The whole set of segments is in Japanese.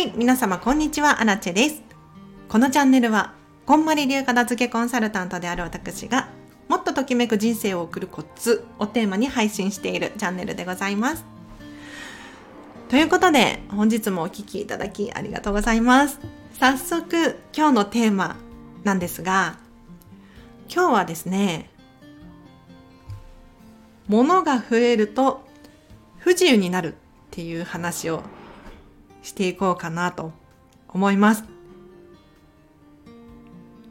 い、皆様こんにちは、アラチェです。このチャンネルは、こんまり流片付けコンサルタントである私が、もっとときめく人生を送るコツをテーマに配信しているチャンネルでございます。ということで、本日もお聴きいただきありがとうございます。早速、今日のテーマなんですが、今日はですね、物が増えると不自由になるっていう話をしていこうかなと思います。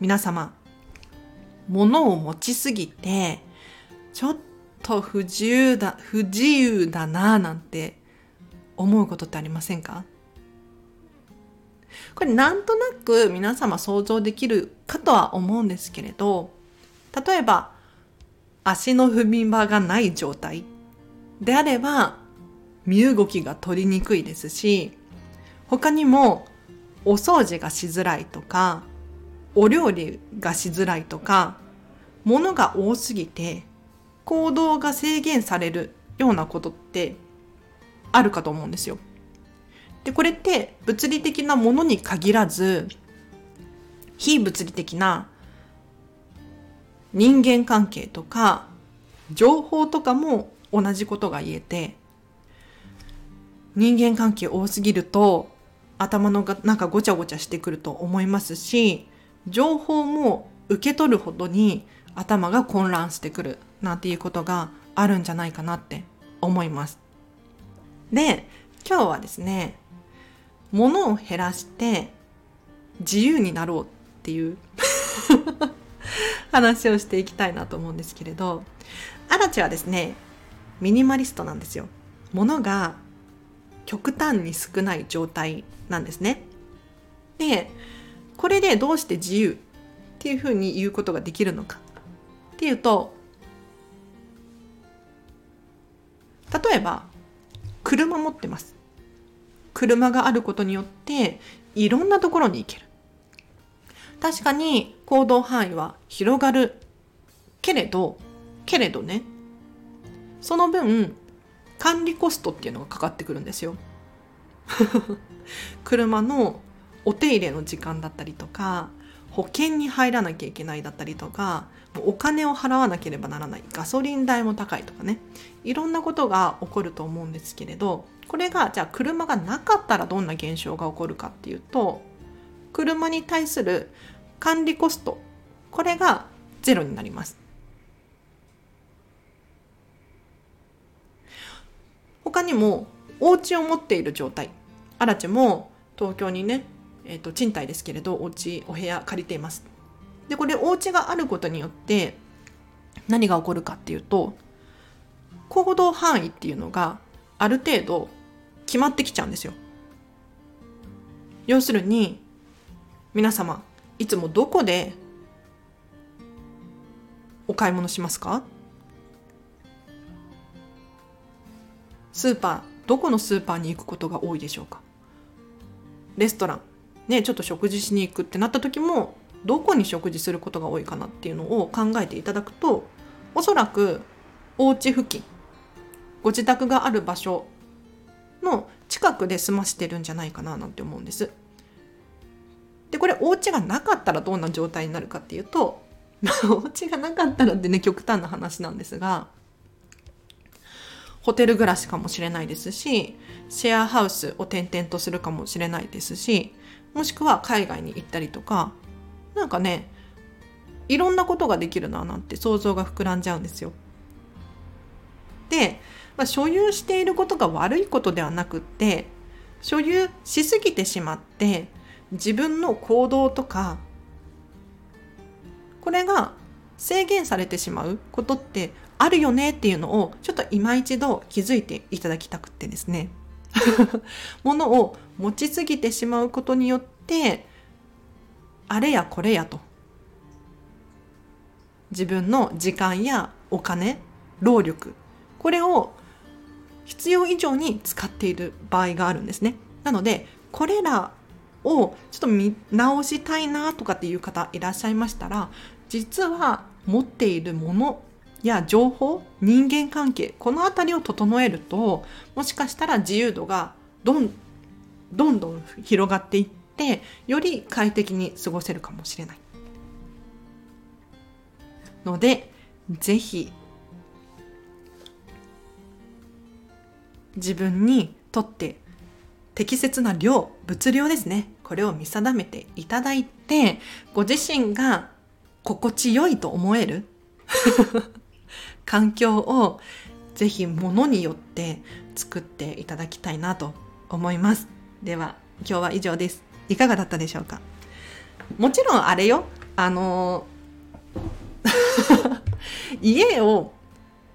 皆様、物を持ちすぎて、ちょっと不自由だ、不自由だなぁなんて思うことってありませんか？これなんとなく皆様想像できるかとは思うんですけれど、例えば足の踏み場がない状態であれば身動きが取りにくいですし、他にもお掃除がしづらいとか、お料理がしづらいとか、物が多すぎて行動が制限されるようなことってあるかと思うんですよ。で、これって物理的なものに限らず、非物理的な人間関係とか情報とかも同じことが言えて、人間関係多すぎると頭の中ごちゃごちゃしてくると思いますし、情報も受け取るほどに頭が混乱してくるなんていうことがあるんじゃないかなって思います。で、今日はですね、物を減らして自由になろうっていう 話をしていきたいなと思うんですけれど、アラチはですね、ミニマリストなんですよ。物が極端に少ない状態なんですね。で、これでどうして自由っていうふうに言うことができるのかっていうと、例えば、車持ってます。車があることによって、いろんなところに行ける。確かに行動範囲は広がる。けれど、けれどね、その分、管理コストっていうのがかかってくるんですよ。車のお手入れの時間だったりとか、保険に入らなきゃいけないだったりとか、お金を払わなければならない。ガソリン代も高いとかね。いろんなことが起こると思うんですけれど、これがじゃあ車がなかったらどんな現象が起こるかっていうと、車に対する管理コスト、これがゼロになります。他にも、お家を持っている状態。アラチも東京にね、えっ、ー、と、賃貸ですけれど、お家、お部屋借りています。で、これ、お家があることによって、何が起こるかっていうと、行動範囲っていうのがある程度決まってきちゃうんですよ。要するに、皆様、いつもどこでお買い物しますか？スーパー、どこのスーパーに行くことが多いでしょうか？レストラン、ね、ちょっと食事しに行くってなった時も、どこに食事することが多いかなっていうのを考えていただくと、おそらくお家付近、ご自宅がある場所の近くで済ましてるんじゃないかななんて思うんです。で、これお家がなかったらどんな状態になるかっていうと、お家がなかったらってね、極端な話なんですが、ホテル暮らしかもしれないですし、シェアハウスを転々とするかもしれないですし、もしくは海外に行ったりとか、なんかね、いろんなことができるななんて想像が膨らんじゃうんですよ。で、まあ、所有していることが悪いことではなくって、所有しすぎてしまって、自分の行動とか、これが制限されてしまうことってあるよねっていうのをちょっと今一度気づいていただきたくってですね。ものを持ちすぎてしまうことによって、あれやこれやと。自分の時間やお金、労力、これを必要以上に使っている場合があるんですね。なので、これらをちょっと見直したいなとかっていう方いらっしゃいましたら、実は持っているものや情報、人間関係、このあたりを整えると、もしかしたら自由度がどんどんどん広がっていってより快適に過ごせるかもしれない。のでぜひ自分にとって適切な量物量ですね。これを見定めていただいてご自身が心地よいと思える。環境をぜひ物によって作っていただきたいなと思います。では今日は以上です。いかがだったでしょうか？もちろんあれよ。あの 家を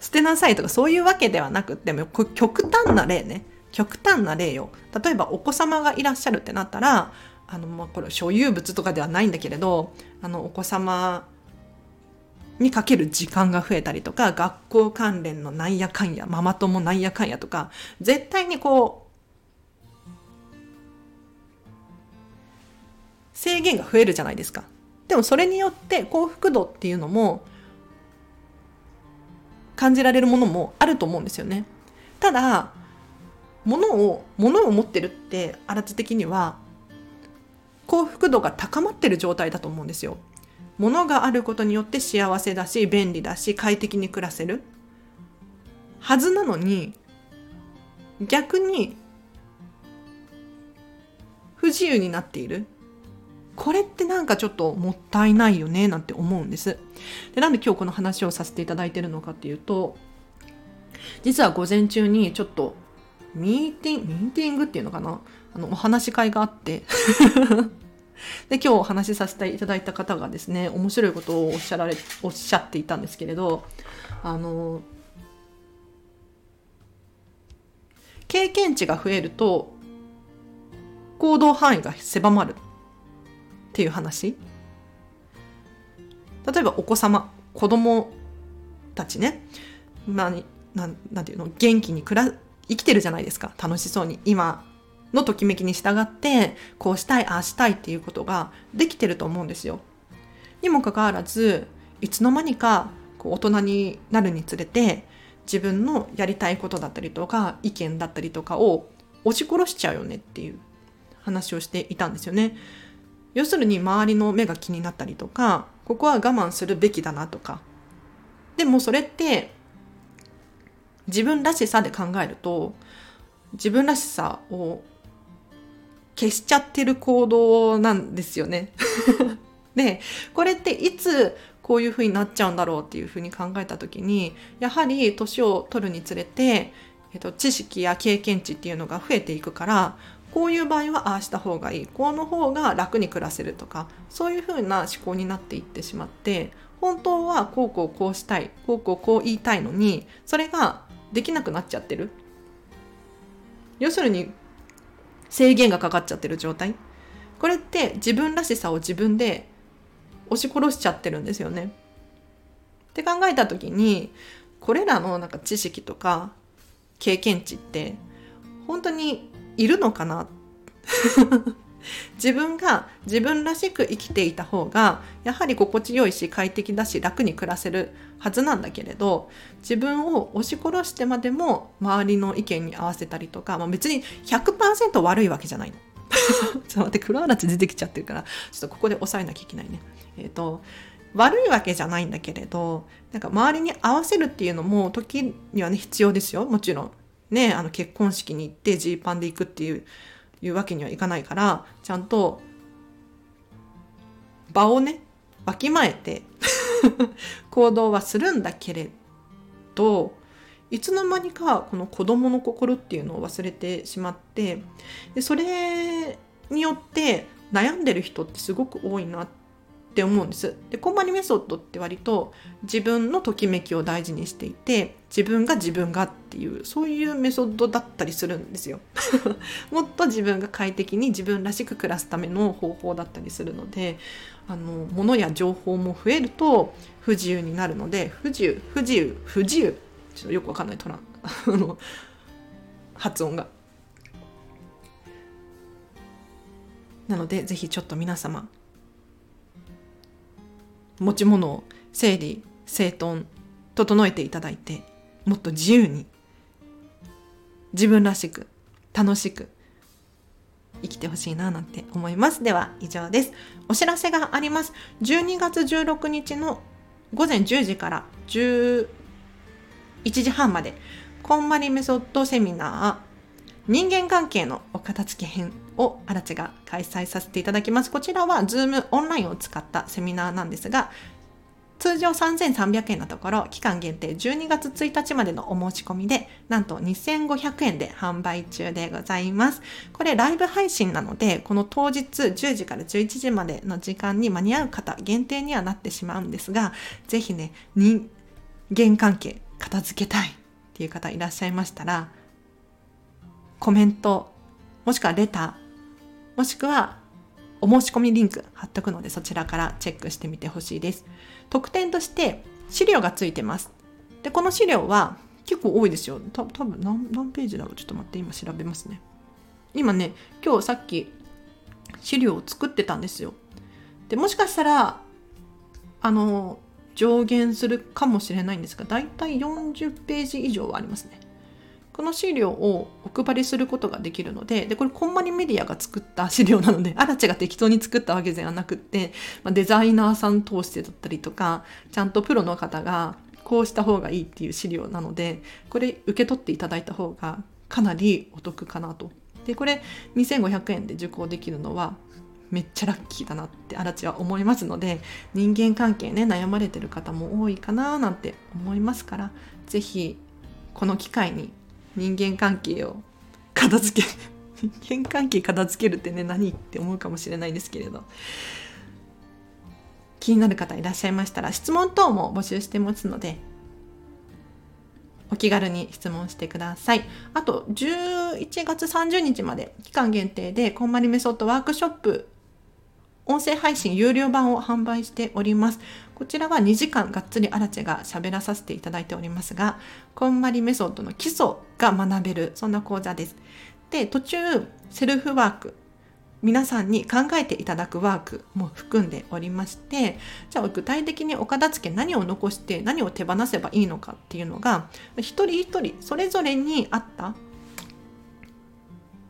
捨てなさいとかそういうわけではなくても極端な例ね。極端な例よ。例えばお子様がいらっしゃるってなったらあのまあこれ所有物とかではないんだけれどあのお子様にかける時間が増えたりとか学校関連のなんやかんやママ友なんやかんやとか絶対にこう制限が増えるじゃないですか。でもそれによって幸福度っていうのも感じられるものもあると思うんですよね。ただ物を物を持ってるってあらつ的には幸福度が高まってる状態だと思うんですよ。物があることによって幸せだし便利だし快適に暮らせる。はずなのに逆に不自由になっている。これってなんかちょっともったいないよねなんて思うんです。でなんで今日この話をさせていただいてるのかっていうと実は午前中にちょっとミーティングミーティングっていうのかな？あのお話し会があって。で今日お話しさせていただいた方がですね面白いことをおっしゃられおっしゃっていたんですけれどあの経験値が増えると行動範囲が狭まるっていう話。例えばお子様子供たちね、まあ、ななんていうの元気に暮ら生きてるじゃないですか。楽しそうに今のときめきに従ってこうしたいああしたいっていうことができてると思うんですよ。にもかかわらずいつの間にかこう大人になるにつれて自分のやりたいことだったりとか意見だったりとかを押し殺しちゃうよねっていう話をしていたんですよね。要するに周りの目が気になったりとかここは我慢するべきだなとかでもそれって自分らしさで考えると自分らしさを消しちゃってる行動なんですよね。でこれっていつこういうふうになっちゃうんだろうっていうふうに考えた時にやはり年を取るにつれて、えっと、知識や経験値っていうのが増えていくからこういう場合はああした方がいいこの方が楽に暮らせるとかそういうふうな思考になっていってしまって本当はこうこうこうしたいこうこうこう言いたいのにそれができなくなっちゃってる要するに制限がかかっちゃってる状態これって自分らしさを自分で押し殺しちゃってるんですよね。って考えた時にこれらのなんか知識とか経験値って本当にいるのかな？自分が自分らしく生きていた方がやはり心地よいし快適だし楽に暮らせるはずなんだけれど自分を押し殺してまでも周りの意見に合わせたりとか、まあ、別に100%悪いわけじゃないの。ちょっと待って黒嵐出てきちゃってるからちょっとここで抑えなきゃいけないね。えっ、ー、と悪いわけじゃないんだけれどなんか周りに合わせるっていうのも時にはね必要ですよもちろん。ねあの結婚式に行ってジーパンで行くっていういうわけにはいかないからちゃんと場をねわきまえて 行動はするんだけれどいつの間にかこの子供の心っていうのを忘れてしまってでそれによって悩んでる人ってすごく多いなってって思うんです。でコンマニメソッドって割と自分のときめきを大事にしていて自分が自分がっていうそういうメソッドだったりするんですよ。もっと自分が快適に自分らしく暮らすための方法だったりするのであの物や情報も増えると不自由になるので不自由不自由不自由ちょっとよくわかんないトラ あの発音が。なのでぜひちょっと皆様持ち物を整理整頓整えていただいてもっと自由に自分らしく楽しく生きてほしいななんて思います。では以上です。お知らせがあります。12月16日の午前10時から11時半までこんまりメソッドセミナー人間関係のお片付け編。をあらちが開催させていただきます。こちらは Zoom オンラインを使ったセミナーなんですが、通常3300円のところ、期間限定12月1日までのお申し込みで、なんと2500円で販売中でございます。これライブ配信なので、この当日10時から11時までの時間に間に合う方限定にはなってしまうんですが、ぜひね、人間関係片付けたいっていう方いらっしゃいましたら、コメント、もしくはレター、もしくはお申し込みリンク貼っとくのでそちらからチェックしてみてほしいです。特典として資料がついてます。で、この資料は結構多いですよ。た多分何何ページだろう？ちょっと待って今調べますね。今ね、今日さっき資料を作ってたんですよ。で、もしかしたら、あの、上限するかもしれないんですが、だいたい40ページ以上はありますね。この資料をお配りすることができるので、で、これこんまりメディアが作った資料なので、アラチが適当に作ったわけではなくって、まあ、デザイナーさん通してだったりとか、ちゃんとプロの方がこうした方がいいっていう資料なので、これ受け取っていただいた方がかなりお得かなと。で、これ2500円で受講できるのは、めっちゃラッキーだなってアラチは思いますので人間関係ね悩まれてる方も多いかななんて思いますから是非この機会に人間関係を片付け 人間関係片付けるってね何って思うかもしれないですけれど気になる方いらっしゃいましたら質問等も募集してますのでお気軽に質問してください。あと、11月30日まで期間限定で、こんまりメソッドワークショップ音声配信有料版を販売しております。こちらは2時間がっつりアラチェが喋らさせていただいておりますが、こんまりメソッドの基礎が学べる、そんな講座です。で、途中、セルフワーク、皆さんに考えていただくワークも含んでおりまして、じゃあ具体的にお片付け何を残して何を手放せばいいのかっていうのが、一人一人それぞれに合った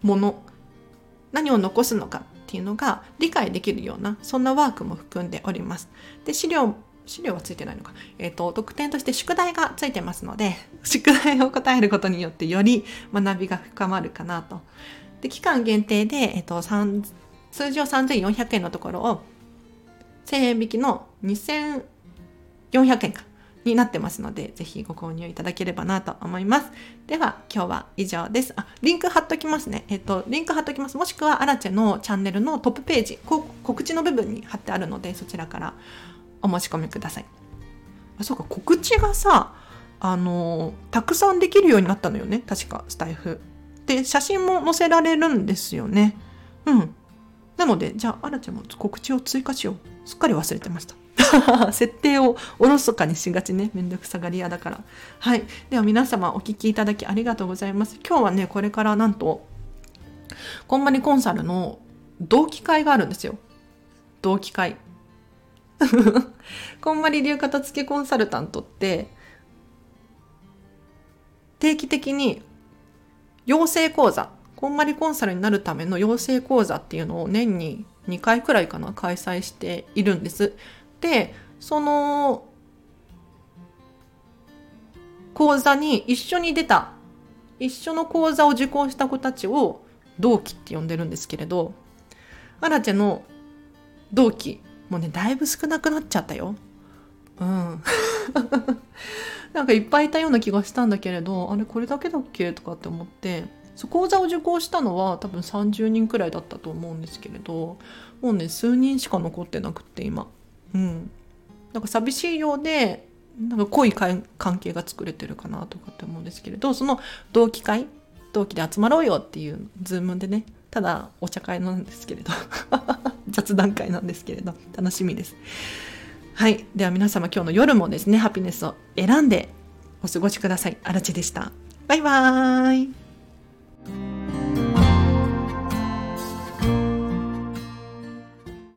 もの、何を残すのかっていうのが理解できるようなそんなワークも含んでおります。で資料資料はついてないのか。えっ、ー、と、特典として宿題がついてますので、宿題を答えることによってより学びが深まるかなと。で、期間限定で、えっ、ー、と、通常3400円のところを、1000円引きの2400円か。になってますので、ぜひご購入いただければなと思います。では、今日は以上です。あ、リンク貼っときますね。えっと、リンク貼っときます。もしくは、アラチェのチャンネルのトップページ、告知の部分に貼ってあるので、そちらからお申し込みください。あ、そうか、告知がさ、あの、たくさんできるようになったのよね。確か、スタイフ。で、写真も載せられるんですよね。うん。なので、じゃあ、アラチェも告知を追加しよう。すっかり忘れてました。設定をおろそかにしがちね。めんどくさがり屋だから。はい。では皆様お聴きいただきありがとうございます。今日はね、これからなんと、こんまりコンサルの同期会があるんですよ。同期会。こんまり流片付けコンサルタントって、定期的に養成講座、こんまりコンサルになるための養成講座っていうのを年に2回くらいかな開催しているんです。でその講座に一緒に出た一緒の講座を受講した子たちを同期って呼んでるんですけれどアラチェの同期もうねだいぶ少なくなっちゃったよ。うん。なんかいっぱいいたような気がしたんだけれどあれこれだけだっけとかって思ってそ講座を受講したのは多分30人くらいだったと思うんですけれどもうね数人しか残ってなくって今。うん。なんか寂しいようでなんか濃い関係が作れてるかなとかって思うんですけれどその同期会同期で集まろうよっていうズームでねただお茶会なんですけれど 雑談会なんですけれど楽しみです。はい。では皆様今日の夜もですねハピネスを選んでお過ごしください。あらちでした。バイバーイ。